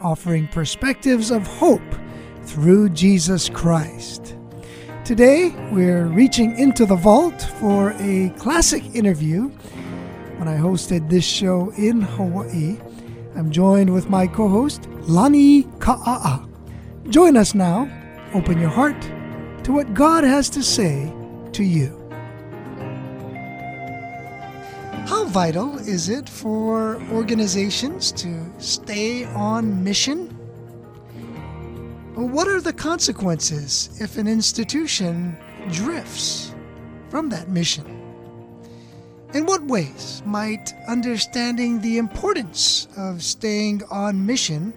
offering perspectives of hope through Jesus Christ. Today, we're reaching into the vault for a classic interview. When I hosted this show in Hawaii, I'm joined with my co host, Lani Ka'a'a. Join us now. Open your heart to what God has to say to you. How vital is it for organizations to stay on mission? What are the consequences if an institution drifts from that mission? In what ways might understanding the importance of staying on mission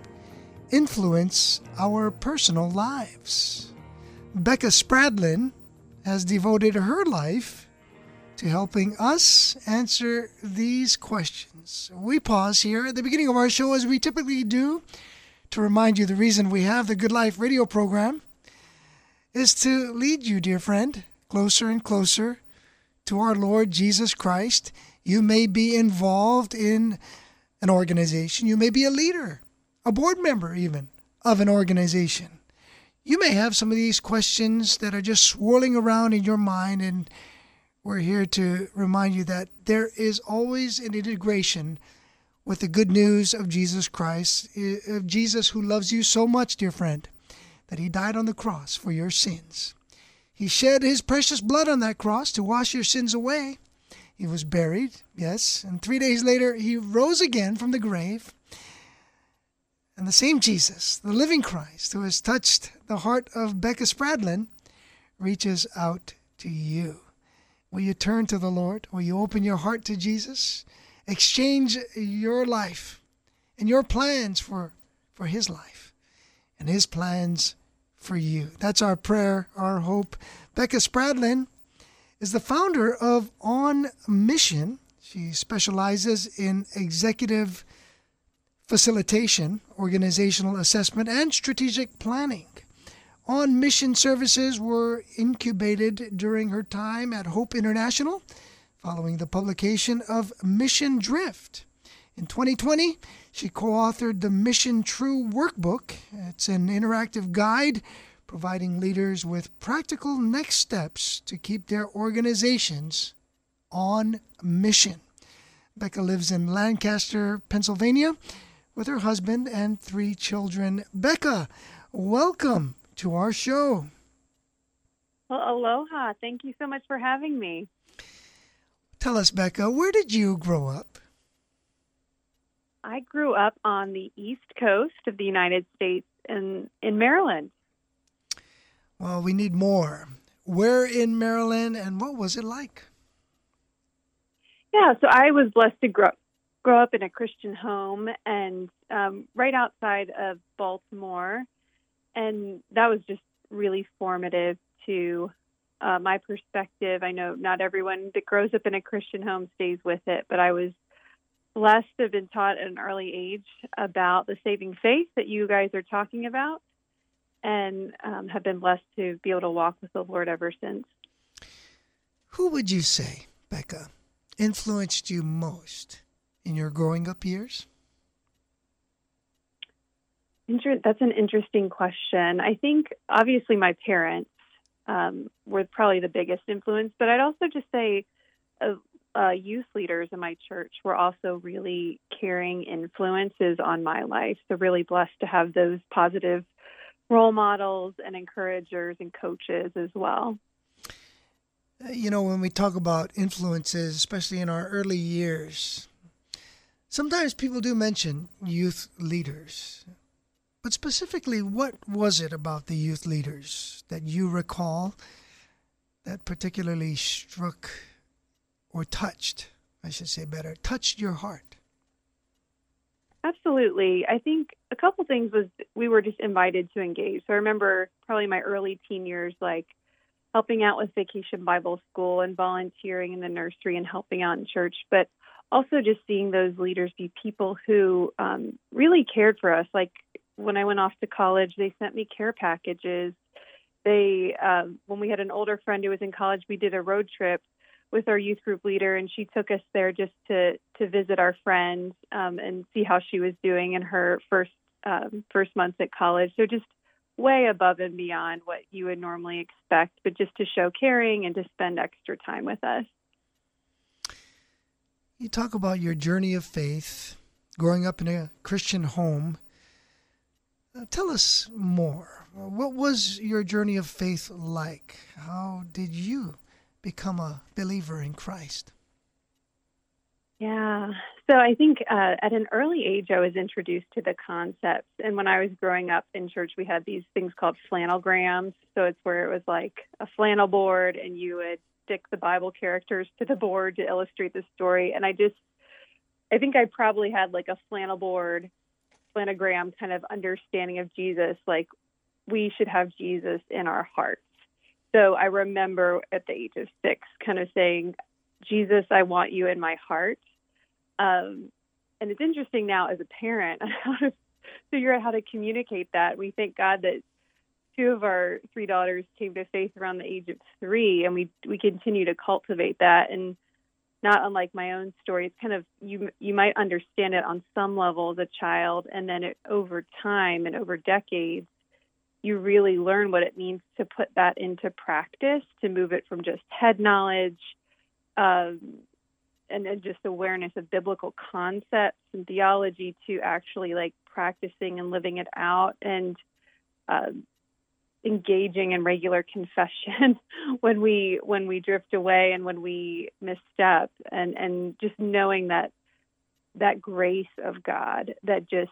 influence our personal lives? Becca Spradlin has devoted her life to helping us answer these questions. We pause here at the beginning of our show, as we typically do, to remind you the reason we have the Good Life radio program is to lead you, dear friend, closer and closer to our Lord Jesus Christ. You may be involved in an organization, you may be a leader, a board member, even of an organization. You may have some of these questions that are just swirling around in your mind and we're here to remind you that there is always an integration with the good news of Jesus Christ, of Jesus who loves you so much, dear friend, that he died on the cross for your sins. He shed his precious blood on that cross to wash your sins away. He was buried, yes, and three days later he rose again from the grave. And the same Jesus, the living Christ, who has touched the heart of Becca Spradlin, reaches out to you. Will you turn to the Lord? Will you open your heart to Jesus? Exchange your life and your plans for, for His life and His plans for you. That's our prayer, our hope. Becca Spradlin is the founder of On Mission. She specializes in executive facilitation, organizational assessment, and strategic planning on mission services were incubated during her time at Hope International following the publication of Mission Drift. In 2020, she co authored the Mission True Workbook. It's an interactive guide providing leaders with practical next steps to keep their organizations on mission. Becca lives in Lancaster, Pennsylvania, with her husband and three children. Becca, welcome to our show. Well, aloha. Thank you so much for having me. Tell us, Becca, where did you grow up? I grew up on the East Coast of the United States in, in Maryland. Well, we need more. Where in Maryland and what was it like? Yeah, so I was blessed to grow, grow up in a Christian home and um, right outside of Baltimore and that was just really formative to uh, my perspective. I know not everyone that grows up in a Christian home stays with it, but I was blessed to have been taught at an early age about the saving faith that you guys are talking about, and um, have been blessed to be able to walk with the Lord ever since. Who would you say, Becca, influenced you most in your growing up years? Inter- that's an interesting question. I think obviously my parents um, were probably the biggest influence, but I'd also just say uh, uh, youth leaders in my church were also really caring influences on my life. So, really blessed to have those positive role models and encouragers and coaches as well. You know, when we talk about influences, especially in our early years, sometimes people do mention youth leaders. But specifically, what was it about the youth leaders that you recall that particularly struck or touched, I should say better, touched your heart? Absolutely. I think a couple things was we were just invited to engage. So I remember probably my early teen years, like helping out with Vacation Bible School and volunteering in the nursery and helping out in church, but also just seeing those leaders be people who um, really cared for us. Like when I went off to college, they sent me care packages. They, um, when we had an older friend who was in college, we did a road trip with our youth group leader, and she took us there just to to visit our friend um, and see how she was doing in her first um, first months at college. So just way above and beyond what you would normally expect, but just to show caring and to spend extra time with us. You talk about your journey of faith, growing up in a Christian home. Uh, tell us more. What was your journey of faith like? How did you become a believer in Christ? Yeah. So I think uh, at an early age, I was introduced to the concepts. And when I was growing up in church, we had these things called flannelgrams. So it's where it was like a flannel board, and you would stick the Bible characters to the board to illustrate the story. And I just, I think I probably had like a flannel board, flanogram kind of understanding of Jesus. Like we should have Jesus in our hearts. So I remember at the age of six kind of saying, Jesus, I want you in my heart. Um, and it's interesting now as a parent how to figure out how to communicate that. We thank God that two of our three daughters came to faith around the age of three, and we we continue to cultivate that. And not unlike my own story, it's kind of you you might understand it on some level as a child, and then it, over time and over decades, you really learn what it means to put that into practice, to move it from just head knowledge. Um, and, and just awareness of biblical concepts and theology to actually like practicing and living it out and uh, engaging in regular confession when we when we drift away and when we misstep and and just knowing that that grace of God that just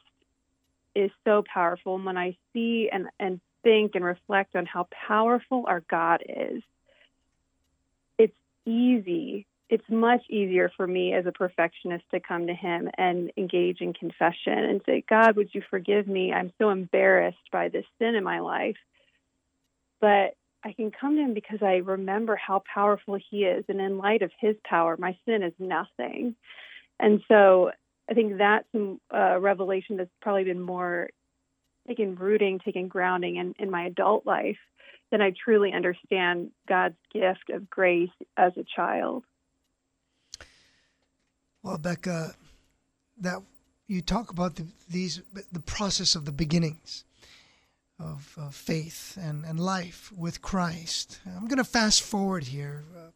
is so powerful. And when I see and and think and reflect on how powerful our God is it's easy it's much easier for me as a perfectionist to come to him and engage in confession and say God would you forgive me? I'm so embarrassed by this sin in my life but I can come to him because I remember how powerful he is. And in light of his power, my sin is nothing. And so I think that's um, a revelation that's probably been more taken rooting, taken grounding in, in my adult life than I truly understand God's gift of grace as a child. Well, Becca, that you talk about the, these the process of the beginnings of, of faith and, and life with Christ. I'm going to fast forward here uh,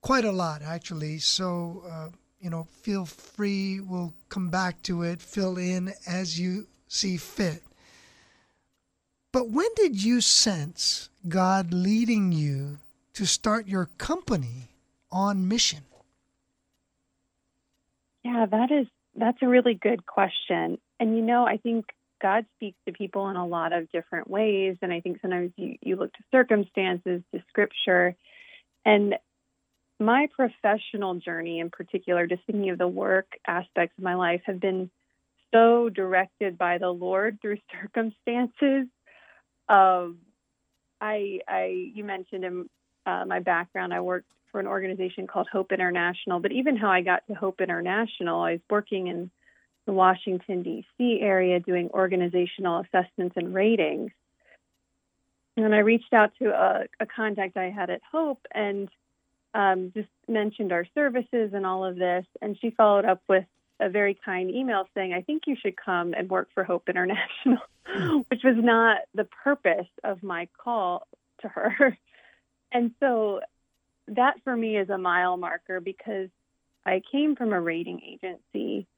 quite a lot, actually. So, uh, you know, feel free. We'll come back to it, fill in as you see fit. But when did you sense God leading you to start your company on mission? Yeah, that is that's a really good question. And you know, I think God speaks to people in a lot of different ways. And I think sometimes you, you look to circumstances, to scripture. And my professional journey in particular, just thinking of the work aspects of my life, have been so directed by the Lord through circumstances. Um, I, I, you mentioned in uh, my background, I worked for an organization called Hope International, but even how I got to Hope International, I was working in the Washington, D.C. area doing organizational assessments and ratings. And I reached out to a, a contact I had at Hope and um, just mentioned our services and all of this. And she followed up with a very kind email saying, I think you should come and work for Hope International, which was not the purpose of my call to her. And so that for me is a mile marker because I came from a rating agency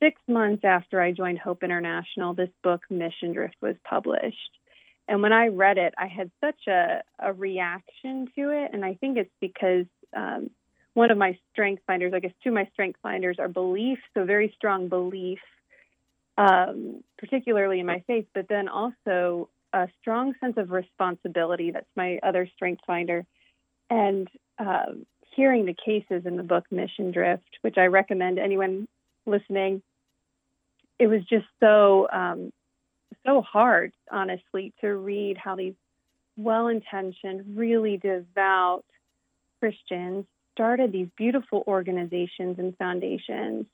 six months after I joined Hope International, this book, Mission Drift, was published. And when I read it, I had such a, a reaction to it. And I think it's because um, one of my strength finders, I guess two of my strength finders are belief, so very strong belief, um, particularly in my faith, but then also a strong sense of responsibility. That's my other strength finder. And uh, hearing the cases in the book Mission Drift, which I recommend anyone listening it was just so um, so hard, honestly, to read how these well-intentioned, really devout Christians started these beautiful organizations and foundations,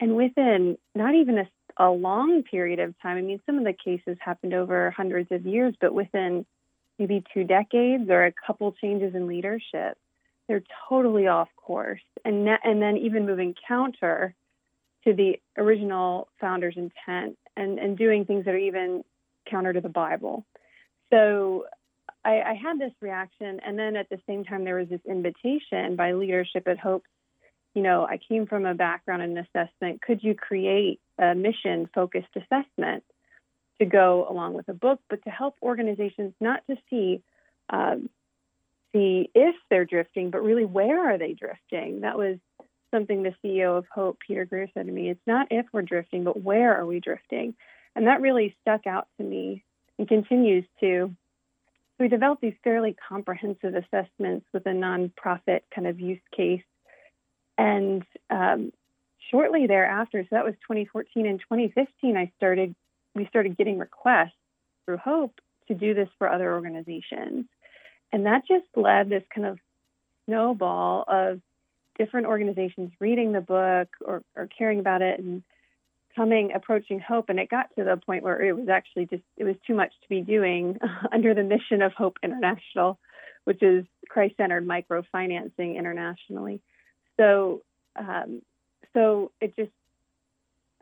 and within not even a, a long period of time. I mean, some of the cases happened over hundreds of years, but within maybe two decades or a couple changes in leadership, they're totally off course, and and then even moving counter to the original founder's intent and, and doing things that are even counter to the Bible. So I, I had this reaction, and then at the same time, there was this invitation by leadership at Hope. You know, I came from a background in assessment. Could you create a mission focused assessment to go along with a book, but to help organizations not to see um, see if they're drifting, but really where are they drifting? That was something the CEO of Hope, Peter Greer, said to me. It's not if we're drifting, but where are we drifting? And that really stuck out to me and continues to. We developed these fairly comprehensive assessments with a nonprofit kind of use case. And um, shortly thereafter, so that was 2014 and 2015, I started we started getting requests through Hope to do this for other organizations. And that just led this kind of snowball of different organizations reading the book or, or caring about it and coming approaching hope. And it got to the point where it was actually just it was too much to be doing under the mission of hope international which is christ-centered microfinancing internationally. So um, so it just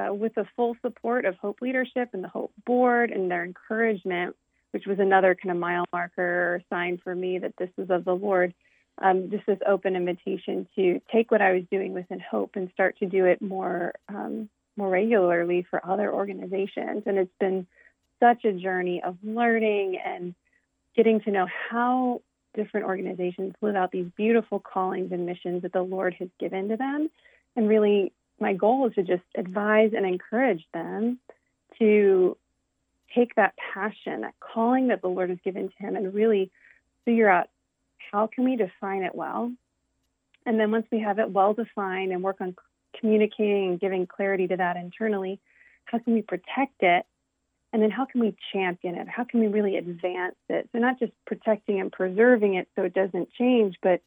uh, with the full support of hope leadership and the hope board and their encouragement which was another kind of mile marker or sign for me that this was of the lord um, just this open invitation to take what I was doing within Hope and start to do it more um, more regularly for other organizations. And it's been such a journey of learning and getting to know how different organizations live out these beautiful callings and missions that the Lord has given to them. And really, my goal is to just advise and encourage them to take that passion, that calling that the Lord has given to him, and really figure out how can we define it well? And then once we have it well defined and work on communicating and giving clarity to that internally, how can we protect it? And then how can we champion it? How can we really advance it? So not just protecting and preserving it so it doesn't change, but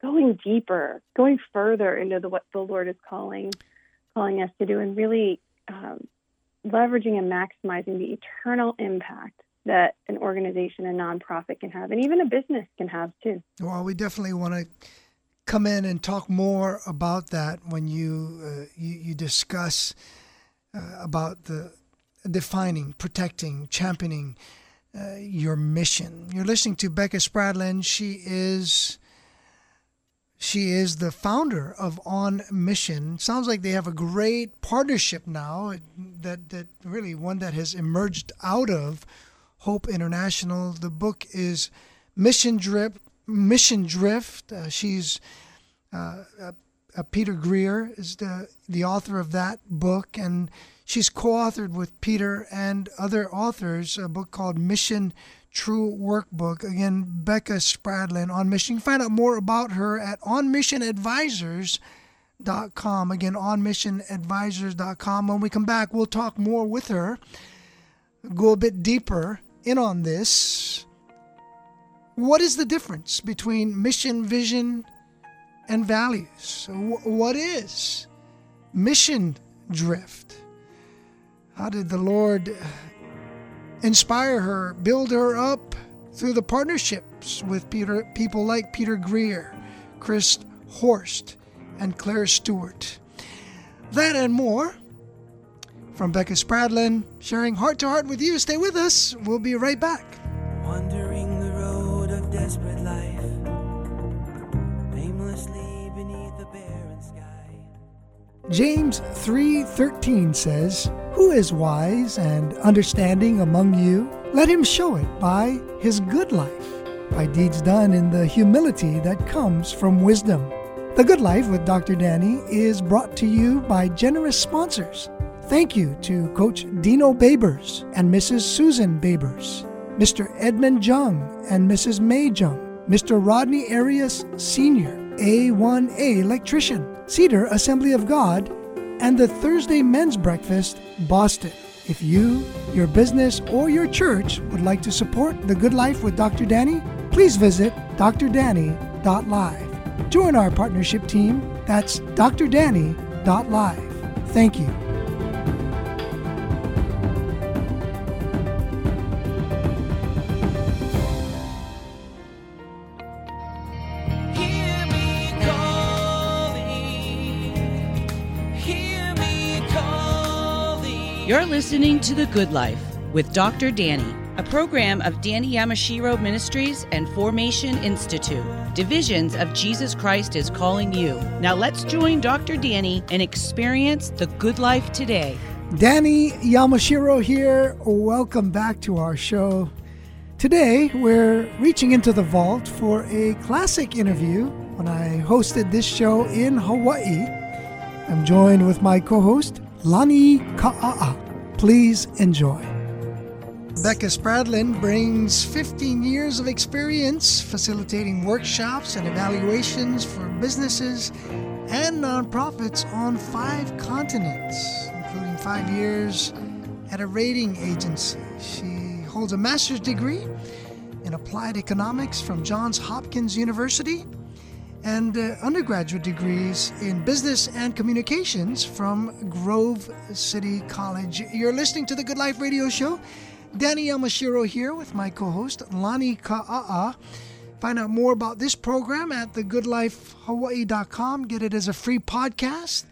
going deeper, going further into the, what the Lord is calling calling us to do, and really um, leveraging and maximizing the eternal impact that an organization, a nonprofit can have, and even a business can have too. Well, we definitely want to come in and talk more about that when you uh, you, you, discuss uh, about the defining, protecting, championing uh, your mission. You're listening to Becca Spradlin. She is she is the founder of On Mission. Sounds like they have a great partnership now that that really one that has emerged out of Hope International. The book is Mission Drip, Mission Drift. Uh, she's uh, uh, uh, Peter Greer is the the author of that book, and she's co-authored with Peter and other authors a book called Mission True Workbook. Again, Becca Spradlin on mission. You can find out more about her at onmissionadvisors.com. Again, onmissionadvisors.com. When we come back, we'll talk more with her, go a bit deeper in on this. What is the difference between mission, vision, and values? What is mission drift? How did the Lord inspire her, build her up through the partnerships with Peter, people like Peter Greer, Chris Horst, and Claire Stewart? That and more from Becca Spradlin, sharing heart to heart with you. Stay with us. We'll be right back. Wandering the road of desperate life, aimlessly beneath the barren sky. James 3:13 says, "Who is wise and understanding among you? Let him show it by his good life, by deeds done in the humility that comes from wisdom." The Good Life with Dr. Danny is brought to you by generous sponsors Thank you to Coach Dino Babers and Mrs. Susan Babers, Mr. Edmund Jung and Mrs. May Jung, Mr. Rodney Arias Sr., A1A electrician, Cedar Assembly of God, and the Thursday Men's Breakfast, Boston. If you, your business, or your church would like to support The Good Life with Dr. Danny, please visit drdanny.live. Join our partnership team. That's drdanny.live. Thank you. You're listening to The Good Life with Dr. Danny, a program of Danny Yamashiro Ministries and Formation Institute. Divisions of Jesus Christ is calling you. Now let's join Dr. Danny and experience the good life today. Danny Yamashiro here. Welcome back to our show. Today, we're reaching into the vault for a classic interview when I hosted this show in Hawaii. I'm joined with my co host, Lani Ka'a'a. Please enjoy. Becca Spradlin brings 15 years of experience facilitating workshops and evaluations for businesses and nonprofits on five continents, including five years at a rating agency. She holds a master's degree in applied economics from Johns Hopkins University and uh, undergraduate degrees in business and communications from Grove City College. You're listening to the Good Life Radio Show. Danny Yamashiro here with my co host, Lani Ka'a'a. Find out more about this program at thegoodlifehawaii.com. Get it as a free podcast.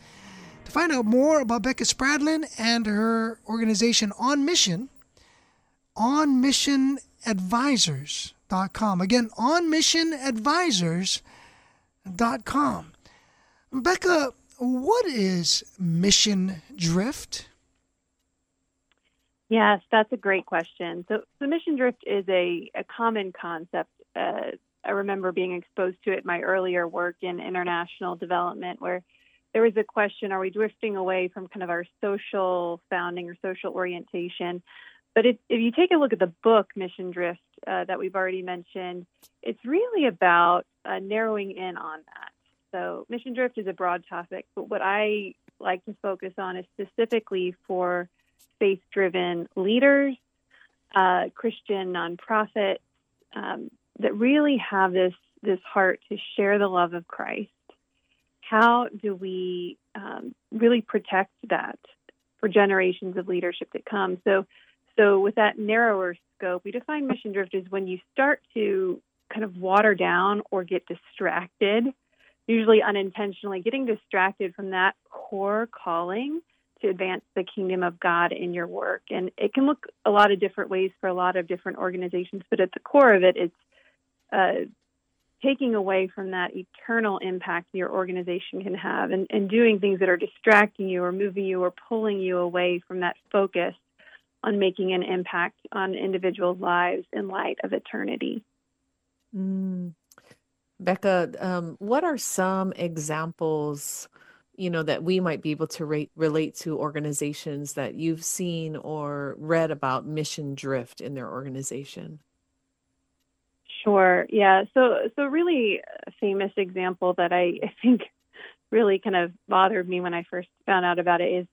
To find out more about Becca Spradlin and her organization On Mission, onmissionadvisors.com. Again, onmissionadvisors.com. Becca, what is mission drift? Yes, that's a great question. So, so mission drift is a, a common concept. Uh, I remember being exposed to it in my earlier work in international development, where there was a question are we drifting away from kind of our social founding or social orientation? But if, if you take a look at the book Mission Drift uh, that we've already mentioned, it's really about uh, narrowing in on that. So, mission drift is a broad topic, but what I like to focus on is specifically for faith driven leaders, uh, Christian nonprofits um, that really have this, this heart to share the love of Christ. How do we um, really protect that for generations of leadership to come? So, so with that narrower scope, we define mission drift as when you start to kind of water down or get distracted, usually unintentionally, getting distracted from that core calling to advance the kingdom of God in your work. And it can look a lot of different ways for a lot of different organizations, but at the core of it, it's uh, taking away from that eternal impact your organization can have and, and doing things that are distracting you or moving you or pulling you away from that focus on making an impact on individuals' lives in light of eternity. Mm. Becca, um, what are some examples, you know, that we might be able to rate, relate to organizations that you've seen or read about mission drift in their organization? Sure. Yeah. So, so really a famous example that I, I think really kind of bothered me when I first found out about it is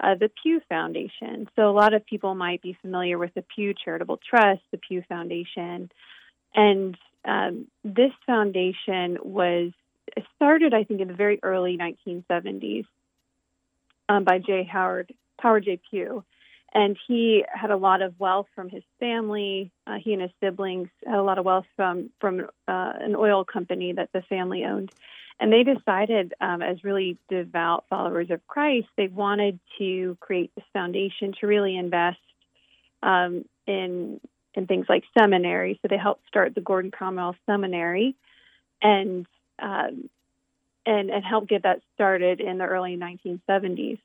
uh, the Pew Foundation. So, a lot of people might be familiar with the Pew Charitable Trust, the Pew Foundation, and um, this foundation was started, I think, in the very early 1970s um, by J. Howard Howard J. Pew, and he had a lot of wealth from his family. Uh, he and his siblings had a lot of wealth from from uh, an oil company that the family owned, and they decided, um, as really devout followers of Christ, they wanted to create this foundation to really invest um, in in things like seminary. So they helped start the Gordon Conwell Seminary, and um, and and help get that started in the early 1970s.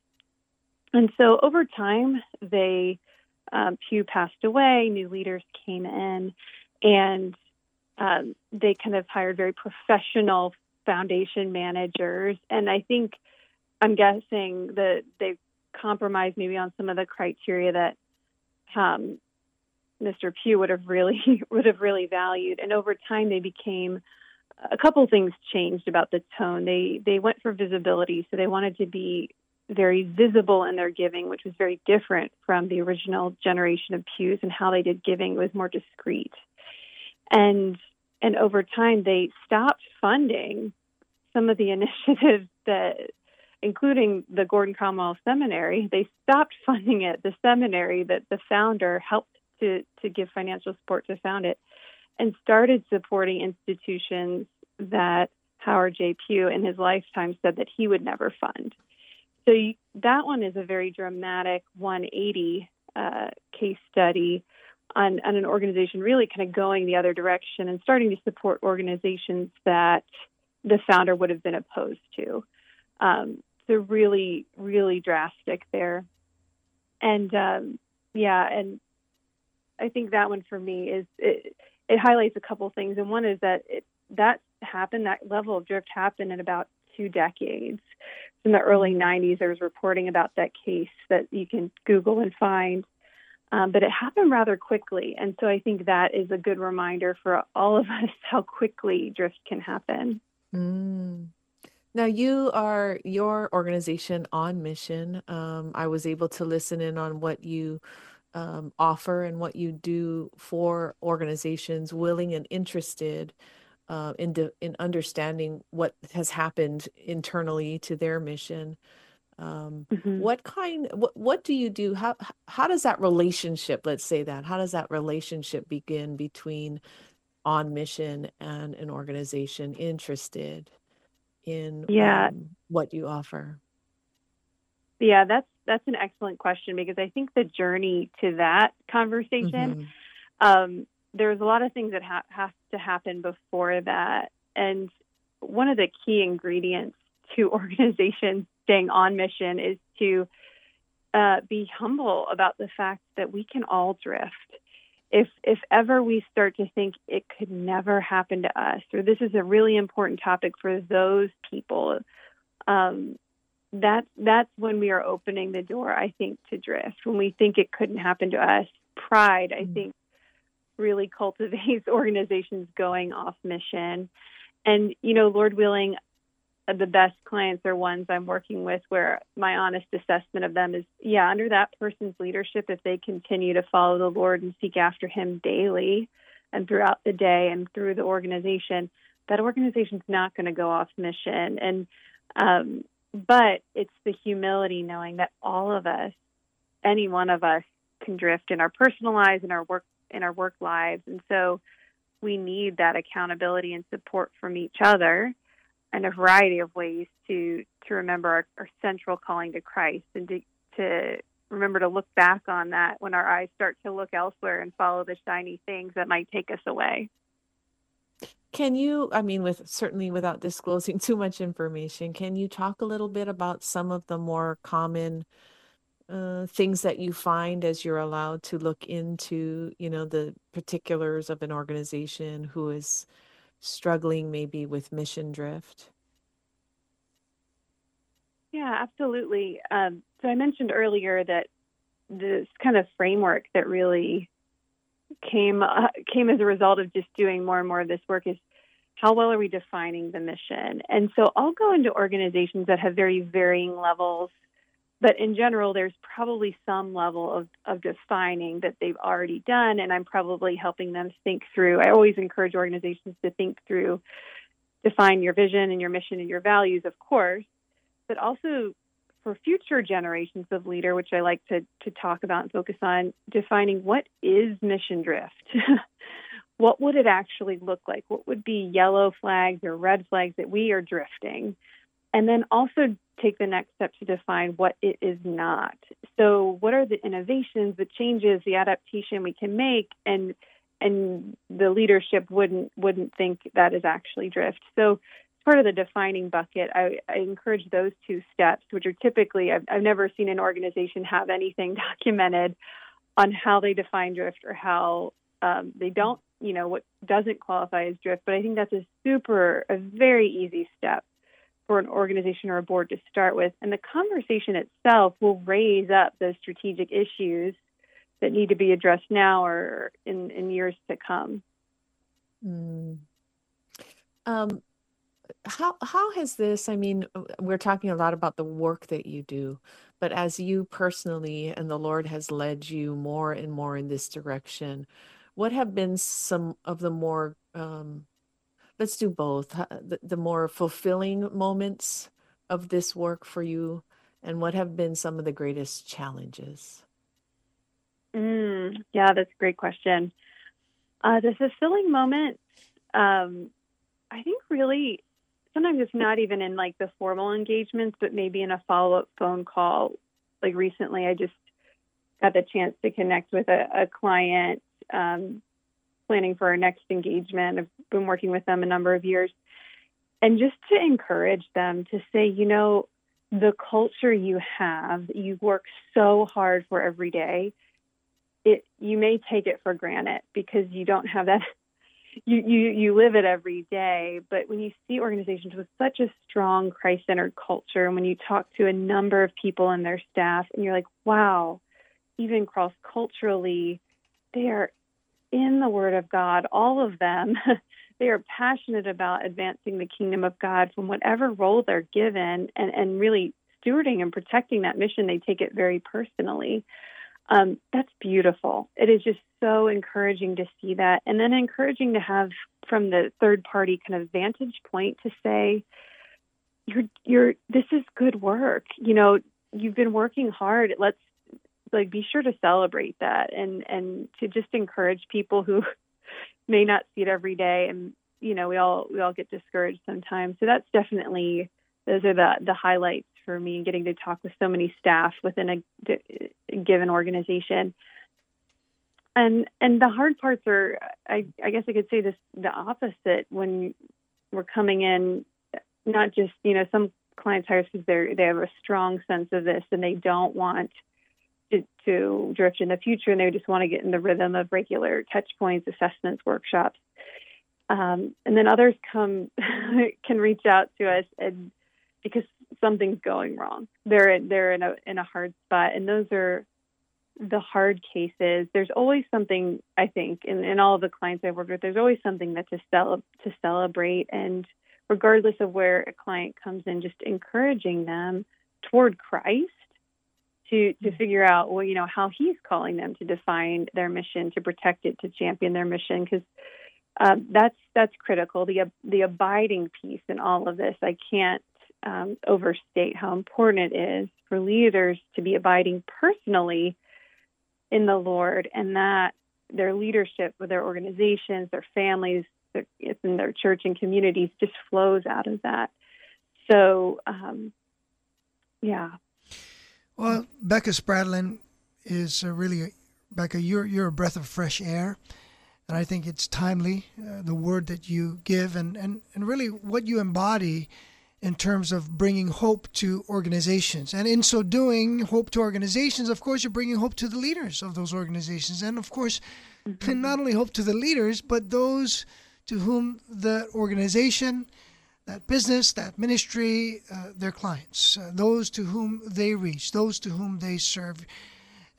And so over time, they um, Pew passed away, new leaders came in, and um, they kind of hired very professional foundation managers. And I think I'm guessing that they compromised maybe on some of the criteria that um, Mr. Pew would have really would have really valued. And over time, they became a couple things changed about the tone. They they went for visibility, so they wanted to be very visible in their giving, which was very different from the original generation of Pews and how they did giving. Was more discreet. And and over time they stopped funding some of the initiatives that including the Gordon Conwell Seminary, they stopped funding it, the seminary that the founder helped to, to give financial support to found it, and started supporting institutions that Howard J. Pew in his lifetime said that he would never fund. So you, that one is a very dramatic 180 uh, case study on, on an organization really kind of going the other direction and starting to support organizations that the founder would have been opposed to. Um, so really, really drastic there. And um, yeah, and I think that one for me is it, it highlights a couple things, and one is that it, that happened, that level of drift happened in about two decades. In the early 90s, there was reporting about that case that you can Google and find. Um, but it happened rather quickly. And so I think that is a good reminder for all of us how quickly drift can happen. Mm. Now you are your organization on mission. Um, I was able to listen in on what you um, offer and what you do for organizations willing and interested uh, in de- in understanding what has happened internally to their mission. Um, Mhm. what kind what what do you do? How how does that relationship, let's say that, how does that relationship begin between on mission and an organization interested in Yeah. um, what you offer? Yeah, that's that's an excellent question because I think the journey to that conversation, Mhm. um, there's a lot of things that ha- have to happen before that, and one of the key ingredients to organizations staying on mission is to uh, be humble about the fact that we can all drift. If if ever we start to think it could never happen to us, or this is a really important topic for those people, um, that that's when we are opening the door, I think, to drift. When we think it couldn't happen to us, pride, I Mm. think, really cultivates organizations going off mission. And you know, Lord willing, the best clients are ones I'm working with where my honest assessment of them is, yeah, under that person's leadership, if they continue to follow the Lord and seek after Him daily and throughout the day and through the organization, that organization's not going to go off mission. And um, but it's the humility knowing that all of us, any one of us, can drift in our personal lives, our work, in our work lives, and so we need that accountability and support from each other in a variety of ways to to remember our, our central calling to Christ and to, to remember to look back on that when our eyes start to look elsewhere and follow the shiny things that might take us away. Can you, I mean, with certainly without disclosing too much information, can you talk a little bit about some of the more common uh, things that you find as you're allowed to look into, you know, the particulars of an organization who is struggling maybe with mission drift? Yeah, absolutely. Um, so I mentioned earlier that this kind of framework that really came uh, came as a result of just doing more and more of this work is how well are we defining the mission? And so I'll go into organizations that have very varying levels, but in general, there's probably some level of, of defining that they've already done, and I'm probably helping them think through. I always encourage organizations to think through, define your vision and your mission and your values, of course, but also for future generations of leader, which I like to, to talk about and focus on, defining what is mission drift. what would it actually look like? What would be yellow flags or red flags that we are drifting? And then also take the next step to define what it is not. So, what are the innovations, the changes, the adaptation we can make, and and the leadership wouldn't wouldn't think that is actually drift. So, part of the defining bucket, I, I encourage those two steps, which are typically I've, I've never seen an organization have anything documented on how they define drift or how um, they don't, you know, what doesn't qualify as drift. But I think that's a super, a very easy step for an organization or a board to start with. And the conversation itself will raise up those strategic issues that need to be addressed now or in, in years to come. Mm. Um, how how has this, I mean, we're talking a lot about the work that you do, but as you personally and the Lord has led you more and more in this direction, what have been some of the more um, let's do both, the, the more fulfilling moments of this work for you, and what have been some of the greatest challenges? Mm, yeah, that's a great question. Uh, the fulfilling moment, um, I think, really sometimes it's not even in like the formal engagements, but maybe in a follow up phone call. Like recently, I just got the chance to connect with a, a client um, planning for our next engagement. I've been working with them a number of years. And just to encourage them to say, you know, the culture you have, you work so hard for every day, it you may take it for granted because you don't have that you, you you live it every day. But when you see organizations with such a strong Christ centered culture, and when you talk to a number of people and their staff, and you're like, wow, even cross culturally, they are in the Word of God, all of them. they are passionate about advancing the kingdom of God from whatever role they're given and, and really stewarding and protecting that mission. They take it very personally. Um, that's beautiful. It is just so encouraging to see that. And then encouraging to have from the third party kind of vantage point to say, you're, you're, this is good work. You know, you've been working hard. Let's like be sure to celebrate that and and to just encourage people who may not see it every day. And you know we all we all get discouraged sometimes. So that's definitely those are the the highlights for me getting to talk with so many staff within a, a given organization. And and the hard parts are I, I guess I could say this the opposite when we're coming in not just you know some clients hire because they they have a strong sense of this and they don't want to, to drift in the future and they just want to get in the rhythm of regular touch points, assessments, workshops. Um, and then others come can reach out to us and because something's going wrong. They're they're in a in a hard spot and those are the hard cases. There's always something I think in, in all of the clients I've worked with, there's always something that to cel- to celebrate and regardless of where a client comes in, just encouraging them toward Christ to to figure out well you know how he's calling them to define their mission to protect it to champion their mission because um, that's that's critical. The the abiding piece in all of this i can't um, overstate how important it is for leaders to be abiding personally in the lord and that their leadership with their organizations their families their, in their church and communities just flows out of that. So um, yeah Well, Becca Spradlin is uh, really, Becca, you're, you're a breath of fresh air. And I think it's timely, uh, the word that you give, and, and, and really what you embody in terms of bringing hope to organizations. And in so doing, hope to organizations, of course, you're bringing hope to the leaders of those organizations. And of course, not only hope to the leaders, but those to whom the organization, that business, that ministry, uh, their clients, uh, those to whom they reach, those to whom they serve.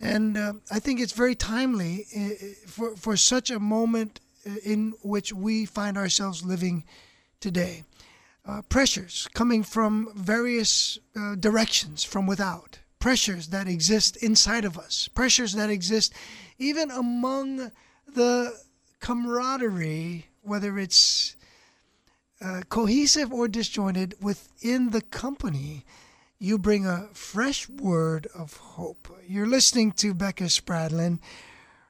And uh, I think it's very timely uh, for, for such a moment uh, in which we find ourselves living today. Uh, pressures coming from various uh, directions from without, pressures that exist inside of us, pressures that exist even among the camaraderie, whether it's uh, cohesive or disjointed within the company, you bring a fresh word of hope. You're listening to Becca Spradlin,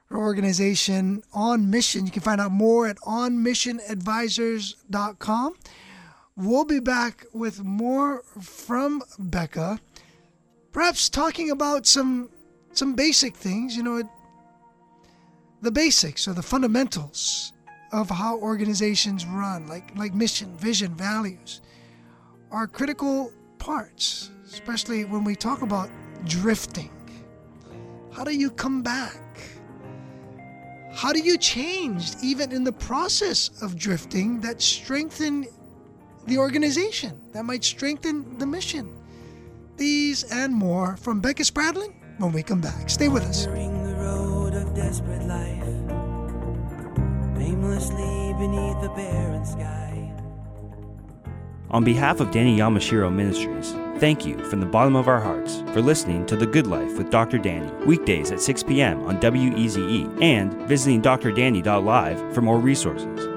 her organization On Mission. You can find out more at onmissionadvisors.com. We'll be back with more from Becca, perhaps talking about some some basic things, you know, the basics or the fundamentals of how organizations run, like like mission, vision, values, are critical parts, especially when we talk about drifting. How do you come back? How do you change, even in the process of drifting, that strengthen the organization, that might strengthen the mission? These and more from Becca Spradlin when we come back. Stay with us. Beneath the barren sky. On behalf of Danny Yamashiro Ministries, thank you from the bottom of our hearts for listening to The Good Life with Dr. Danny, weekdays at 6 p.m. on WEZE, and visiting drdanny.live for more resources.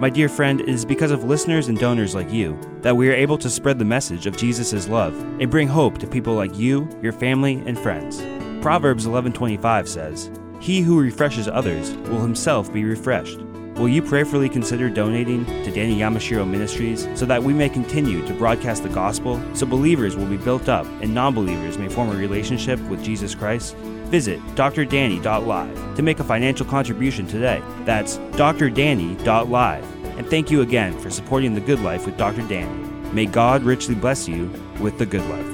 My dear friend, it is because of listeners and donors like you that we are able to spread the message of Jesus' love and bring hope to people like you, your family, and friends. Proverbs 11:25 says, "He who refreshes others will himself be refreshed." Will you prayerfully consider donating to Danny Yamashiro Ministries so that we may continue to broadcast the gospel so believers will be built up and non believers may form a relationship with Jesus Christ? Visit drdanny.live to make a financial contribution today. That's drdanny.live. And thank you again for supporting The Good Life with Dr. Danny. May God richly bless you with The Good Life.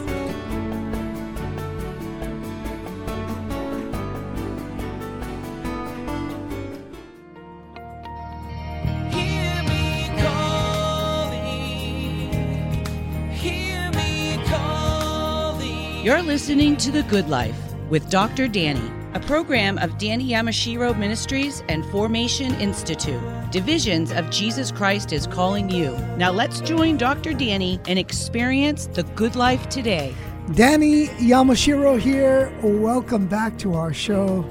You're listening to The Good Life with Dr. Danny, a program of Danny Yamashiro Ministries and Formation Institute. Divisions of Jesus Christ is calling you. Now let's join Dr. Danny and experience the good life today. Danny Yamashiro here. Welcome back to our show.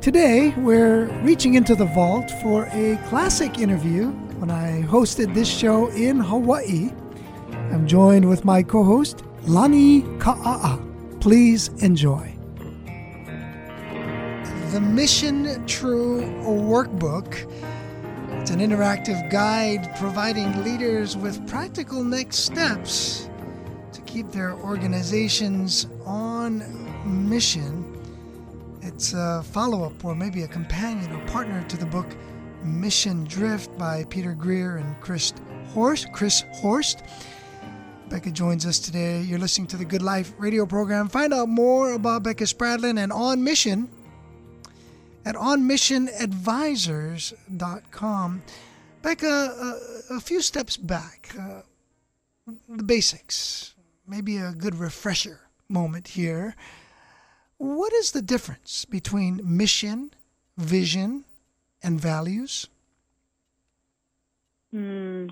Today, we're reaching into the vault for a classic interview when I hosted this show in Hawaii. I'm joined with my co host, Lani Ka'a'a. Please enjoy. The Mission True Workbook. It's an interactive guide providing leaders with practical next steps to keep their organizations on mission. It's a follow up or maybe a companion or partner to the book Mission Drift by Peter Greer and Chris Horst. Chris Horst. Becca joins us today. You're listening to the Good Life radio program. Find out more about Becca Spradlin and On Mission at onmissionadvisors.com. Becca, uh, a few steps back, uh, the basics, maybe a good refresher moment here. What is the difference between mission, vision, and values? Hmm,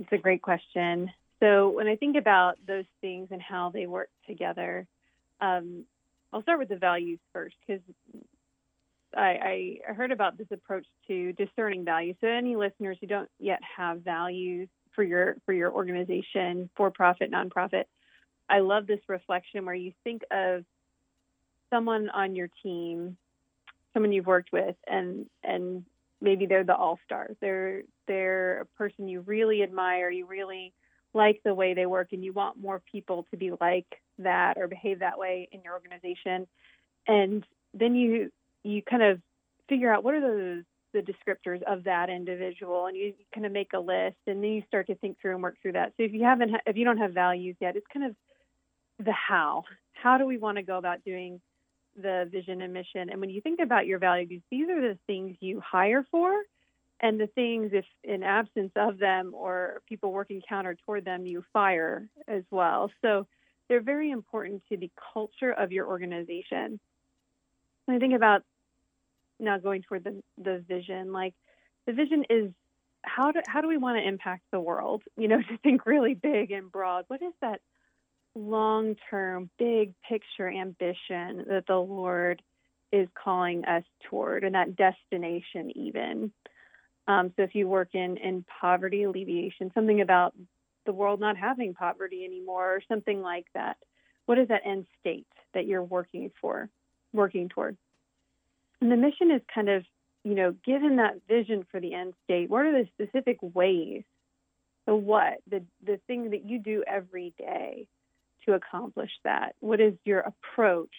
it's a great question. So when I think about those things and how they work together, um, I'll start with the values first because I, I heard about this approach to discerning values. So any listeners who don't yet have values for your for your organization, for profit, nonprofit, I love this reflection where you think of someone on your team, someone you've worked with, and and maybe they're the all stars. They're they're a person you really admire, you really like the way they work, and you want more people to be like that or behave that way in your organization. And then you you kind of figure out what are those the descriptors of that individual and you kind of make a list and then you start to think through and work through that. So if you haven't if you don't have values yet it's kind of the how. How do we want to go about doing the vision and mission? And when you think about your values these are the things you hire for and the things if in absence of them or people working counter toward them you fire as well so they're very important to the culture of your organization when I think about now going toward the the vision, like the vision is how do how do we want to impact the world? You know, to think really big and broad. What is that long term, big picture ambition that the Lord is calling us toward, and that destination even. Um, so if you work in in poverty alleviation, something about the world not having poverty anymore, or something like that. What is that end state that you're working for? working toward. And the mission is kind of, you know, given that vision for the end state, what are the specific ways? the what? The the thing that you do every day to accomplish that? What is your approach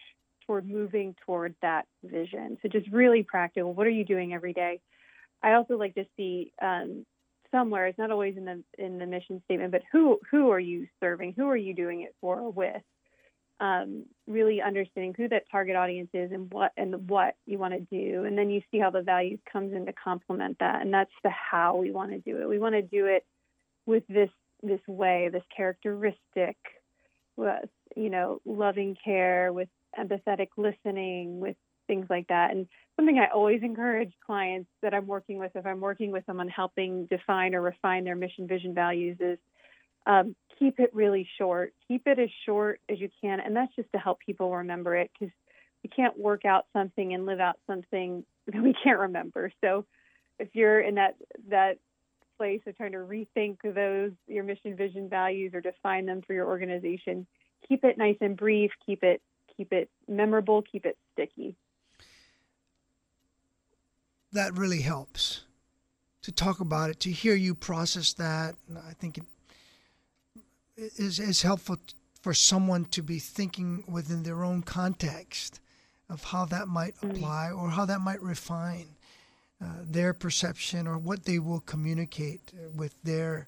toward moving toward that vision? So just really practical. What are you doing every day? I also like to see um, somewhere. It's not always in the in the mission statement, but who who are you serving? Who are you doing it for or with? um, really understanding who that target audience is and what and what you want to do, and then you see how the value comes in to complement that, and that's the how we want to do it. We want to do it with this this way, this characteristic, with you know, loving care, with empathetic listening, with things like that. And something I always encourage clients that I'm working with, if I'm working with them on helping define or refine their mission, vision, values, is um, keep it really short. Keep it as short as you can, and that's just to help people remember it because we can't work out something and live out something that we can't remember. So if you're in that that place of trying to rethink those your mission, vision, values, or define them for your organization, keep it nice and brief. Keep it keep it memorable. Keep it sticky. That really helps to talk about it, to hear you process that. I think it is, is helpful for someone to be thinking within their own context of how that might apply or how that might refine uh, their perception or what they will communicate with their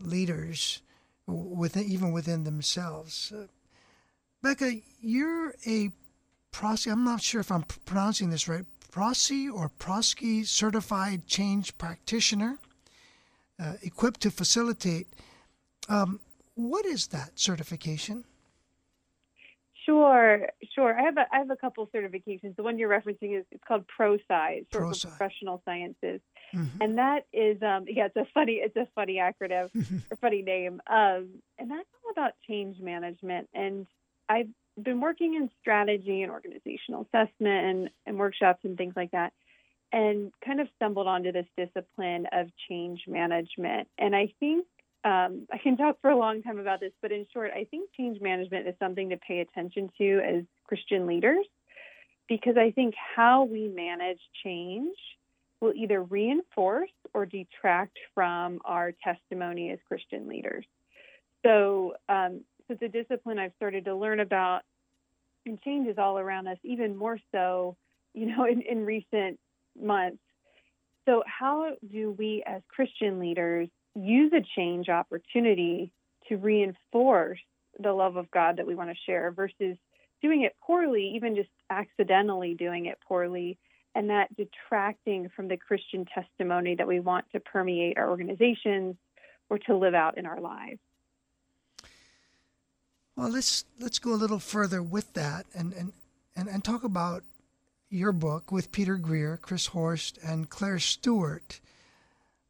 leaders, within even within themselves. Uh, Becca, you're a prosky. I'm not sure if I'm pronouncing this right. Prosky or PROSCI certified change practitioner, uh, equipped to facilitate. Um, what is that certification? Sure, sure. I have a I have a couple certifications. The one you're referencing is it's called ProSci, ProSci. for Professional Sciences, Mhm. and that is um, yeah, it's a funny it's a funny acronym or funny name, um, and that's all about change management. And I've been working in strategy and organizational assessment and, and workshops and things like that, and kind of stumbled onto this discipline of change management. And I think um, I can talk for a long time about this, but in short, I think change management is something to pay attention to as Christian leaders because I think how we manage change will either reinforce or detract from our testimony as Christian leaders. So, um, so a discipline I've started to learn about, and changes all around us, even more so, you know, in, in recent months. So, how do we as Christian leaders use a change opportunity to reinforce the love of God that we want to share versus doing it poorly, even just accidentally doing it poorly, and that detracting from the Christian testimony that we want to permeate our organizations or to live out in our lives. Well, let's let's go a little further with that and and, and, and talk about your book with Peter Greer, Chris Horst, and Claire Stewart.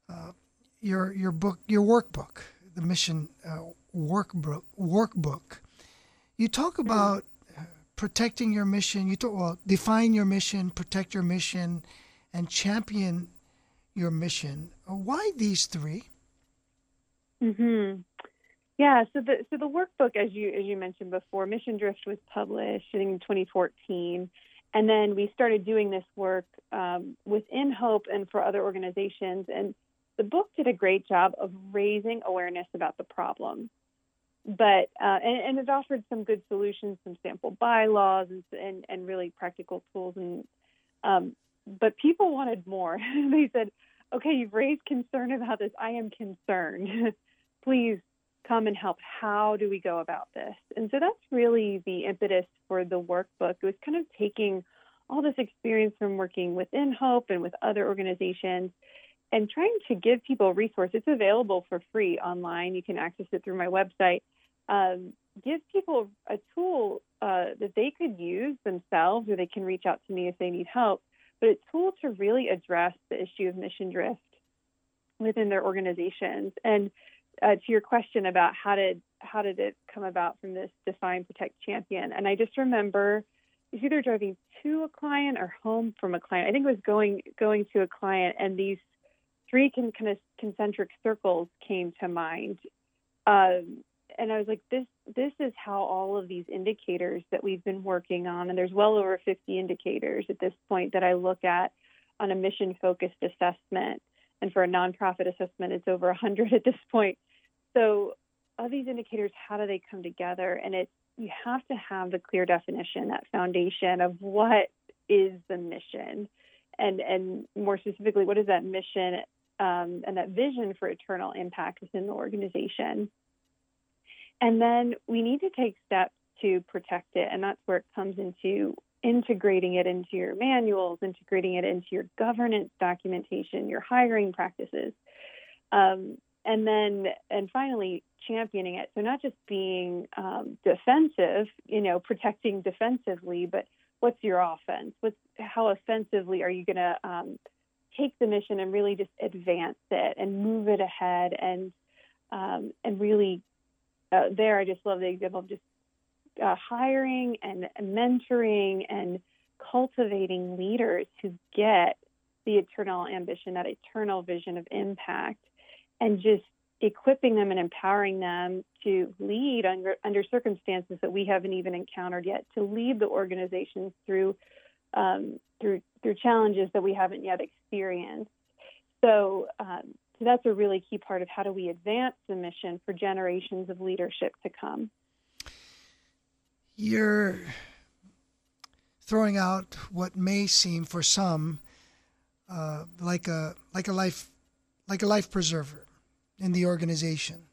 Uh, your your book, your workbook, the mission uh, workbook. Workbook. You talk about protecting your mission. You talk well, define your mission, protect your mission, and champion your mission. Why these three? hmm Yeah, so the so the workbook, as you as you mentioned before, Mission Drift was published in 2014, and then we started doing this work um, within Hope and for other organizations. And the book did a great job of raising awareness about the problem, but uh, and, and it offered some good solutions, some sample bylaws, and and, and really practical tools. And um, but people wanted more. they said, "Okay, you've raised concern about this. I am concerned. Please come and help. How do we go about this? And so that's really the impetus for the workbook. It was kind of taking all this experience from working within Hope and with other organizations and trying to give people a resource. It's available for free online. You can access it through my website. Um, give people a tool uh, that they could use themselves or they can reach out to me if they need help, but a tool to really address the issue of mission drift within their organizations. And uh, to your question about how did how did it come about from this define protect champion? And i just remember it was either driving to a client or home from a client. I think it was going going to a client and these three con- kind of concentric circles came to mind. Um, and i was like this this is how all of these indicators that we've been working on and there's well over 50 indicators at this point that i look at on a mission focused assessment. And for a nonprofit assessment, it's over 100 at this point. So, of these indicators, how do they come together? And it's you have to have the clear definition, that foundation of what is the mission, and and more specifically, what is that mission um, and that vision for eternal impact within the organization. And then we need to take steps to protect it, and that's where it comes into integrating it into your manuals, integrating it into your governance documentation, your hiring practices, um, and then and finally championing it. So not just being um, defensive, you know, protecting defensively, but what's your offense? What's how offensively are you going to um, take the mission and really just advance it and move it ahead and um, and really uh, there, I just love the example of just uh, hiring and mentoring and cultivating leaders who get the eternal ambition, that eternal vision of impact, and just equipping them and empowering them to lead under, under circumstances that we haven't even encountered yet, to lead the organizations through um, through through challenges that we haven't yet experienced. So, um, so that's a really key part of how do we advance the mission for generations of leadership to come. You're throwing out what may seem for some uh, like a like a life like a life preserver in the organization.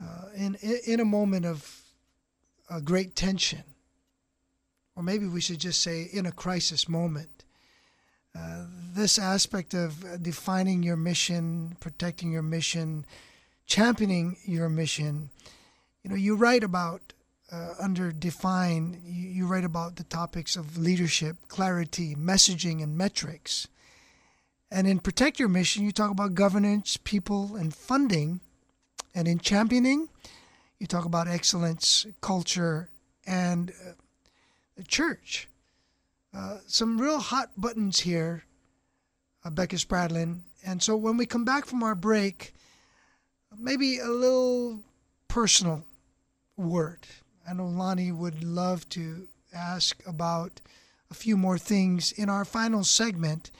Uh, in in a moment of a great tension, or maybe we should just say in a crisis moment. Uh, this aspect of defining your mission, protecting your mission, championing your mission. You know, you write about uh, under define. You, you write about the topics of leadership, clarity, messaging, and metrics. And in Protect Your Mission, you talk about governance, people, and funding. And in championing, you talk about excellence, culture, and uh, the church. Uh, some real hot buttons here, uh, Becca Spradlin. And so when we come back from our break, maybe a little personal word. I know Lani would love to ask about a few more things in our final segment.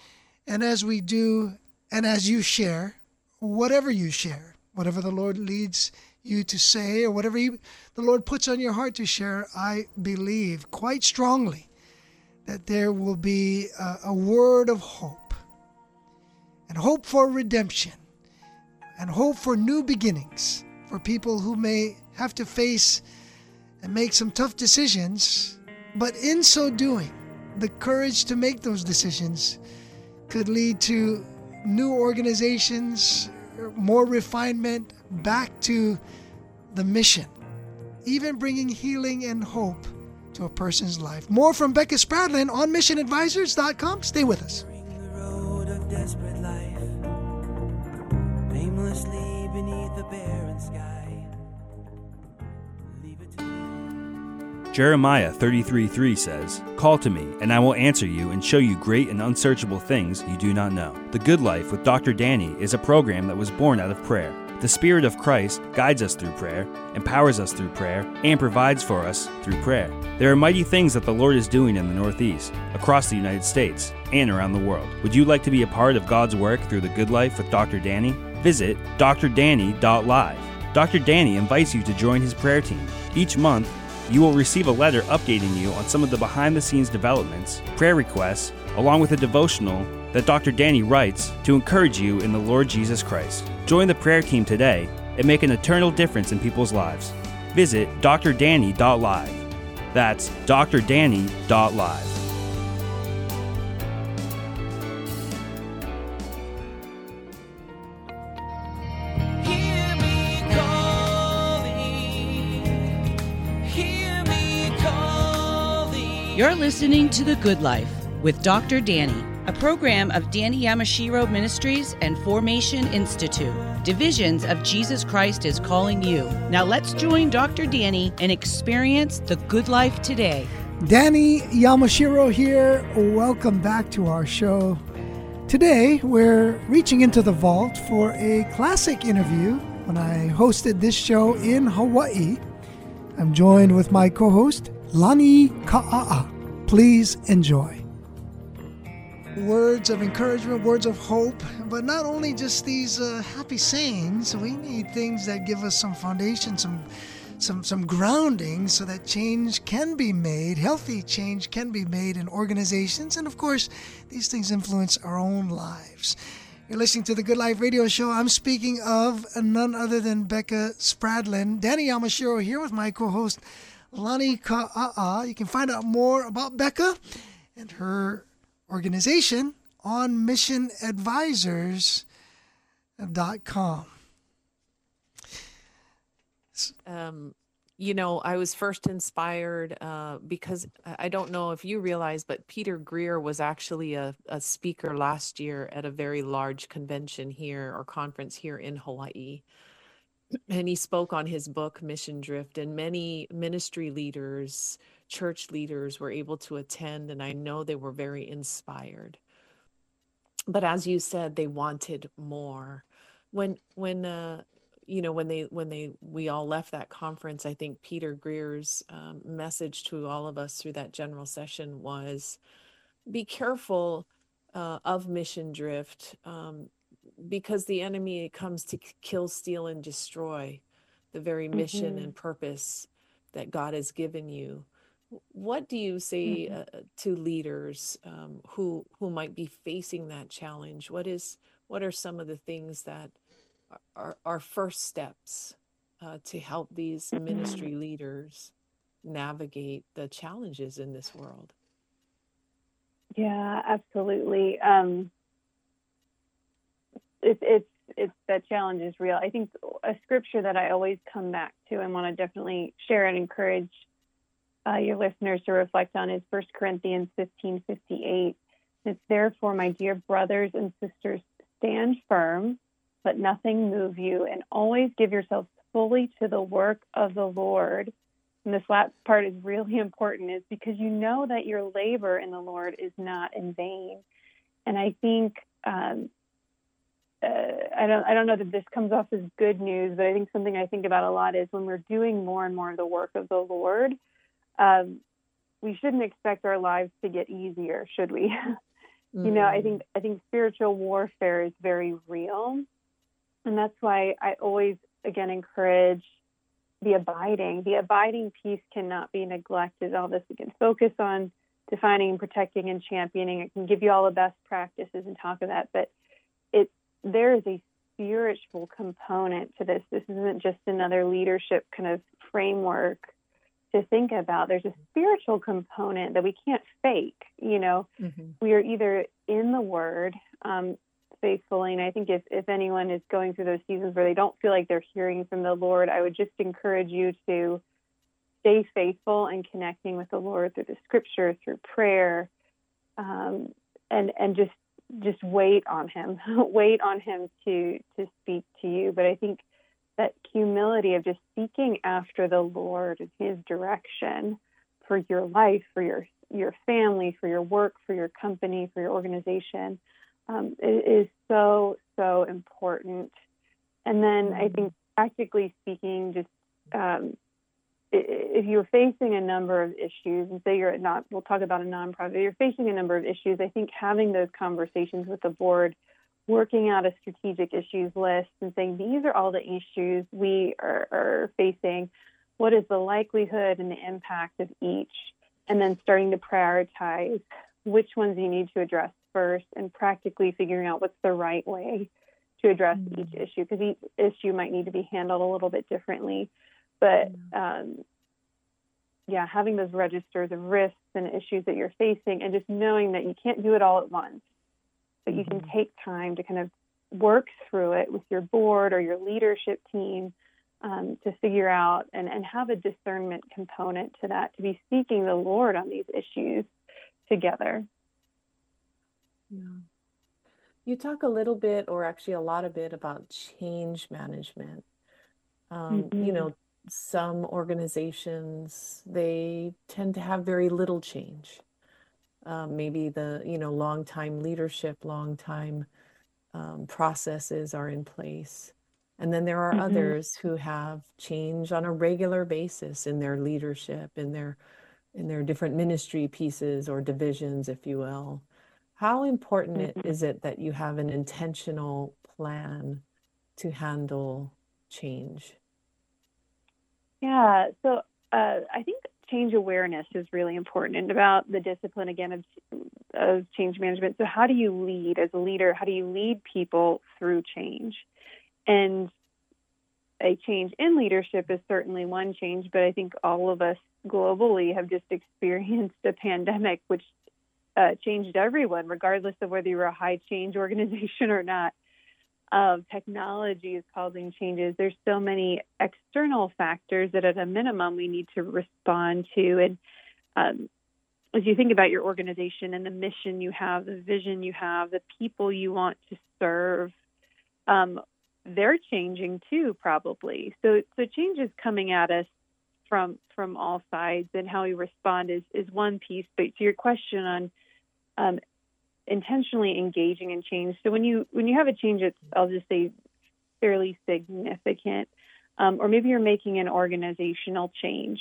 And as we do, and as you share, whatever you share, whatever the Lord leads you to say, or whatever he, the Lord puts on your heart to share, I believe quite strongly that there will be a, a word of hope and hope for redemption and hope for new beginnings for people who may have to face and make some tough decisions, but in so doing, the courage to make those decisions could lead to new organizations, more refinement, back to the mission, even bringing healing and hope to a person's life. More from Becca Spradlin on missionadvisors.com. Stay with us. Aimlessly beneath barren sky. Jeremiah 33:3 says, "Call to me, and I will answer you and show you great and unsearchable things you do not know." The Good Life with Dr. Danny is a program that was born out of prayer. The Spirit of Christ guides us through prayer, empowers us through prayer, and provides for us through prayer. There are mighty things that the Lord is doing in the Northeast, across the United States, and around the world. Would you like to be a part of God's work through the Good Life with Dr. Danny? Visit drdanny.live. Dr. Danny invites you to join his prayer team. Each month, you will receive a letter updating you on some of the behind the scenes developments, prayer requests, along with a devotional that Dr. Danny writes to encourage you in the Lord Jesus Christ. Join the prayer team today and make an eternal difference in people's lives. Visit drdanny.live. That's drdanny.live. You're listening to The Good Life with Dr. Danny, a program of Danny Yamashiro Ministries and Formation Institute. Divisions of Jesus Christ is calling you. Now let's join Dr. Danny and experience the good life today. Danny Yamashiro here. Welcome back to our show. Today, we're reaching into the vault for a classic interview when I hosted this show in Hawaii. I'm joined with my co host, Lani Ka'a'a. Please enjoy. Words of encouragement, words of hope, but not only just these uh, happy sayings, we need things that give us some foundation, some some some grounding so that change can be made healthy change can be made in organizations and of course these things influence our own lives you're listening to the good life radio show i'm speaking of none other than becca spradlin danny yamashiro here with my co-host lani ka'a'a you can find out more about becca and her organization on missionadvisors.com um, you know, I was first inspired uh, because I I don't know if you realize, but Peter Greer was actually a, a speaker last year at a very large convention here or conference here in Hawaii. And he spoke on his book mission drift and many ministry leaders church leaders were able to attend and i know they were very inspired. But as you said they wanted more. When when uh you know when they when they we all left that conference i think peter greer's um, message to all of us through that general session was be careful uh, of mission drift um, because the enemy comes to kill steal and destroy the very mission Mm-hmm. and purpose that god has given you what do you say Mm-hmm. uh, to leaders um, who who might be facing that challenge what is what are some of the things that are, are first steps uh, to help these Mm-hmm. ministry leaders navigate the challenges in this world Yeah, absolutely. Um, it's it's it's that challenge is real. I think a scripture that I always come back to and want to definitely share and encourage uh, your listeners to reflect on is 1 Corinthians 15, 58. It's therefore, my dear brothers and sisters, stand firm, let nothing move you, and always give yourselves fully to the work of the Lord. And this last part is really important, is because you know that your labor in the Lord is not in vain. And I think um, uh, I don't I don't know that this comes off as good news, but I think something I think about a lot is when we're doing more and more of the work of the Lord, um, we shouldn't expect our lives to get easier, should we? you know, I think I think spiritual warfare is very real, and that's why I always again encourage the abiding. The abiding piece cannot be neglected. All this we can focus on defining, and protecting, and championing. It can give you all the best practices and talk of that, but it there is a spiritual component to this. This isn't just another leadership kind of framework to think about. There's a spiritual component that we can't fake. You know, Mhm. we are either in the Word um, faithfully, and I think if if anyone is going through those seasons where they don't feel like they're hearing from the Lord, I would just encourage you to stay faithful and connecting with the Lord through the Scripture, through prayer, um, and and just just wait on Him, wait on Him to to speak to you. But I think that humility of just seeking after the Lord and His direction for your life, for your your family, for your work, for your company, for your organization, um, it is so so important. And then I think, practically speaking, just um, if you're facing a number of issues, and say you're at not, we'll talk about a nonprofit. You're facing a number of issues. I think having those conversations with the board working out a strategic issues list and saying these are all the issues we are, are facing. What is the likelihood and the impact of each? And then starting to prioritize which ones you need to address first and practically figuring out what's the right way to address each mm-hmm. issue because each issue might need to be handled a little bit differently. But um, yeah, having those registers of risks and issues that you're facing and just knowing that you can't do it all at once but you can take time to kind of work through it with your board or your leadership team um, to figure out and, and have a discernment component to that, to be seeking the Lord on these issues together. Yeah. You talk a little bit, or actually a lot of bit, about change management. Um, you Mhm. know, some organizations they tend to have very little change. Um, maybe the you know long time leadership, long time um, processes are in place, and then there are Mhm. others who have change on a regular basis in their leadership, in their in their different ministry pieces or divisions, if you will. How important it, Mhm. is it that you have an intentional plan to handle change? Yeah, so uh, I think change awareness is really important and about the discipline again of, of change management. So, how do you lead as a leader? How do you lead people through change? And a change in leadership is certainly one change, but I think all of us globally have just experienced a pandemic, which uh, changed everyone, regardless of whether you're a high change organization or not. Of technology is causing changes. There's so many external factors that, at a minimum, we need to respond to. And um, as you think about your organization and the mission you have, the vision you have, the people you want to serve, um, they're changing too, probably. So, so change is coming at us from from all sides, and how we respond is is one piece. But to your question on um, intentionally engaging in change, so when you when you have a change, it's I'll just say fairly significant, um, or maybe you're making an organizational change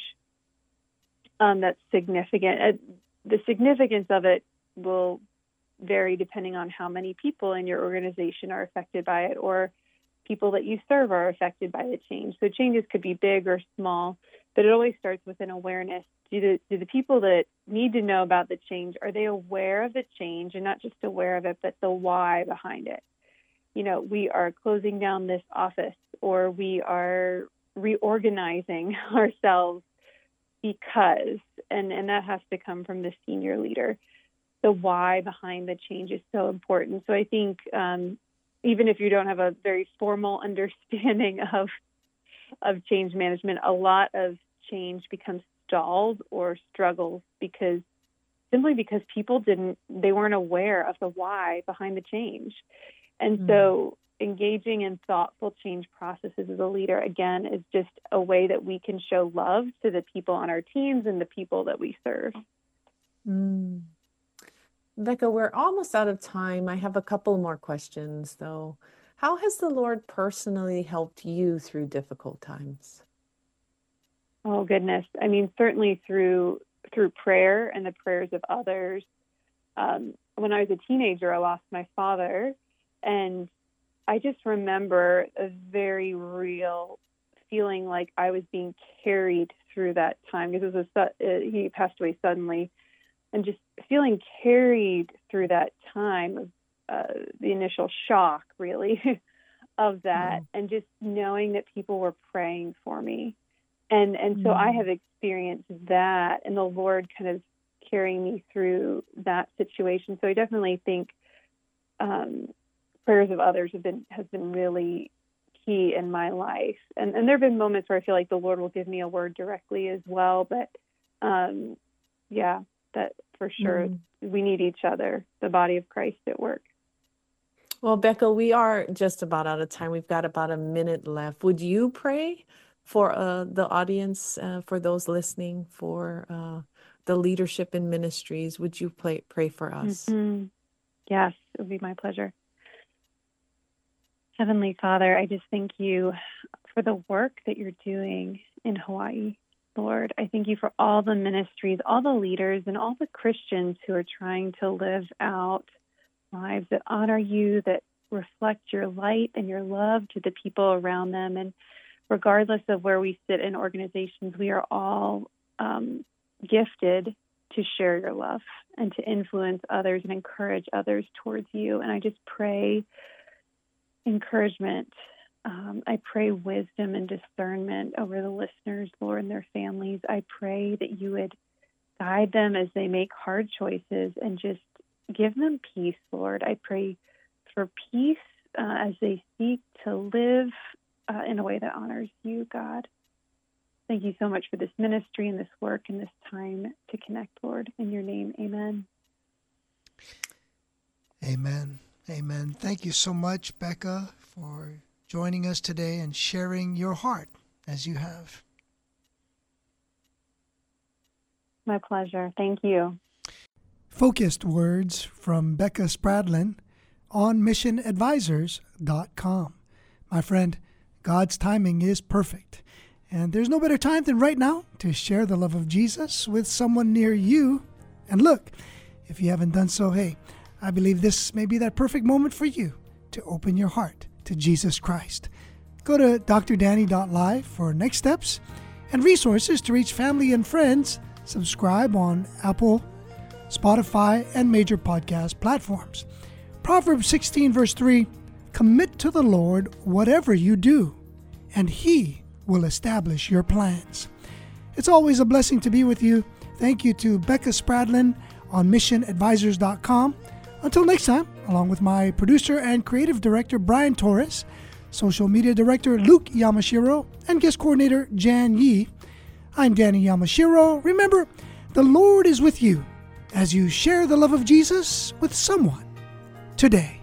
um, that's significant. Uh, the significance of it will vary depending on how many people in your organization are affected by it or people that you serve are affected by the change. So changes could be big or small, but it always starts with an awareness. Do the, do the people that need to know about the change, are they aware of the change and not just aware of it, but the why behind it? You know, we are closing down this office or we are reorganizing ourselves because, and, and that has to come from the senior leader. The why behind the change is so important. So I think um, even if you don't have a very formal understanding of of change management, a lot of change becomes stalled or struggles because simply because people didn't they weren't aware of the why behind the change. And mm-hmm. so engaging in thoughtful change processes as a leader again is just a way that we can show love to the people on our teams and the people that we serve. Mm. Becca, we're almost out of time. I have a couple more questions, though. How has the Lord personally helped you through difficult times? Oh goodness! I mean, certainly through through prayer and the prayers of others. Um, when I was a teenager, I lost my father, and I just remember a very real feeling like I was being carried through that time because it was a, uh, he passed away suddenly and just feeling carried through that time of uh, the initial shock, really, of that, mm. and just knowing that people were praying for me, and and so I mm. have experienced that, and the Lord kind of carrying me through that situation. So I definitely think um, prayers of others have been has been really key in my life, and and there have been moments where I feel like the Lord will give me a word directly as well, but um, yeah, that for sure mm. we need each other, the body of Christ at work. Well, Becca, we are just about out of time. We've got about a minute left. Would you pray for uh, the audience, uh, for those listening, for uh, the leadership in ministries? Would you pray, pray for us? Mm-hmm. Yes, it would be my pleasure. Heavenly Father, I just thank you for the work that you're doing in Hawaii. Lord. I thank you for all the ministries, all the leaders, and all the Christians who are trying to live out lives that honor you, that reflect your light and your love to the people around them. And regardless of where we sit in organizations, we are all um, gifted to share your love and to influence others and encourage others towards you. And I just pray encouragement um, I pray wisdom and discernment over the listeners, Lord, and their families. I pray that you would guide them as they make hard choices and just give them peace, Lord. I pray for peace uh, as they seek to live uh, in a way that honors you, God. Thank you so much for this ministry and this work and this time to connect, Lord. In your name, amen. Amen. Amen. Thank you so much, Becca, for joining us today and sharing your heart as you have. My pleasure. Thank you. Focused words from Becca Spradlin on missionadvisors.com. My friend, God's timing is perfect. And there's no better time than right now to share the love of Jesus with someone near you. And look, if you haven't done so, hey, I believe this may be that perfect moment for you to open your heart to Jesus Christ. Go to drdanny.live for next steps and resources to reach family and friends. Subscribe on Apple, Spotify, and major podcast platforms. Proverbs 16, verse 3 Commit to the Lord whatever you do, and He will establish your plans. It's always a blessing to be with you. Thank you to Becca Spradlin on missionadvisors.com until next time, along with my producer and creative director Brian Torres, social media director Luke Yamashiro, and guest coordinator Jan Yi, I'm Danny Yamashiro. Remember, the Lord is with you as you share the love of Jesus with someone today.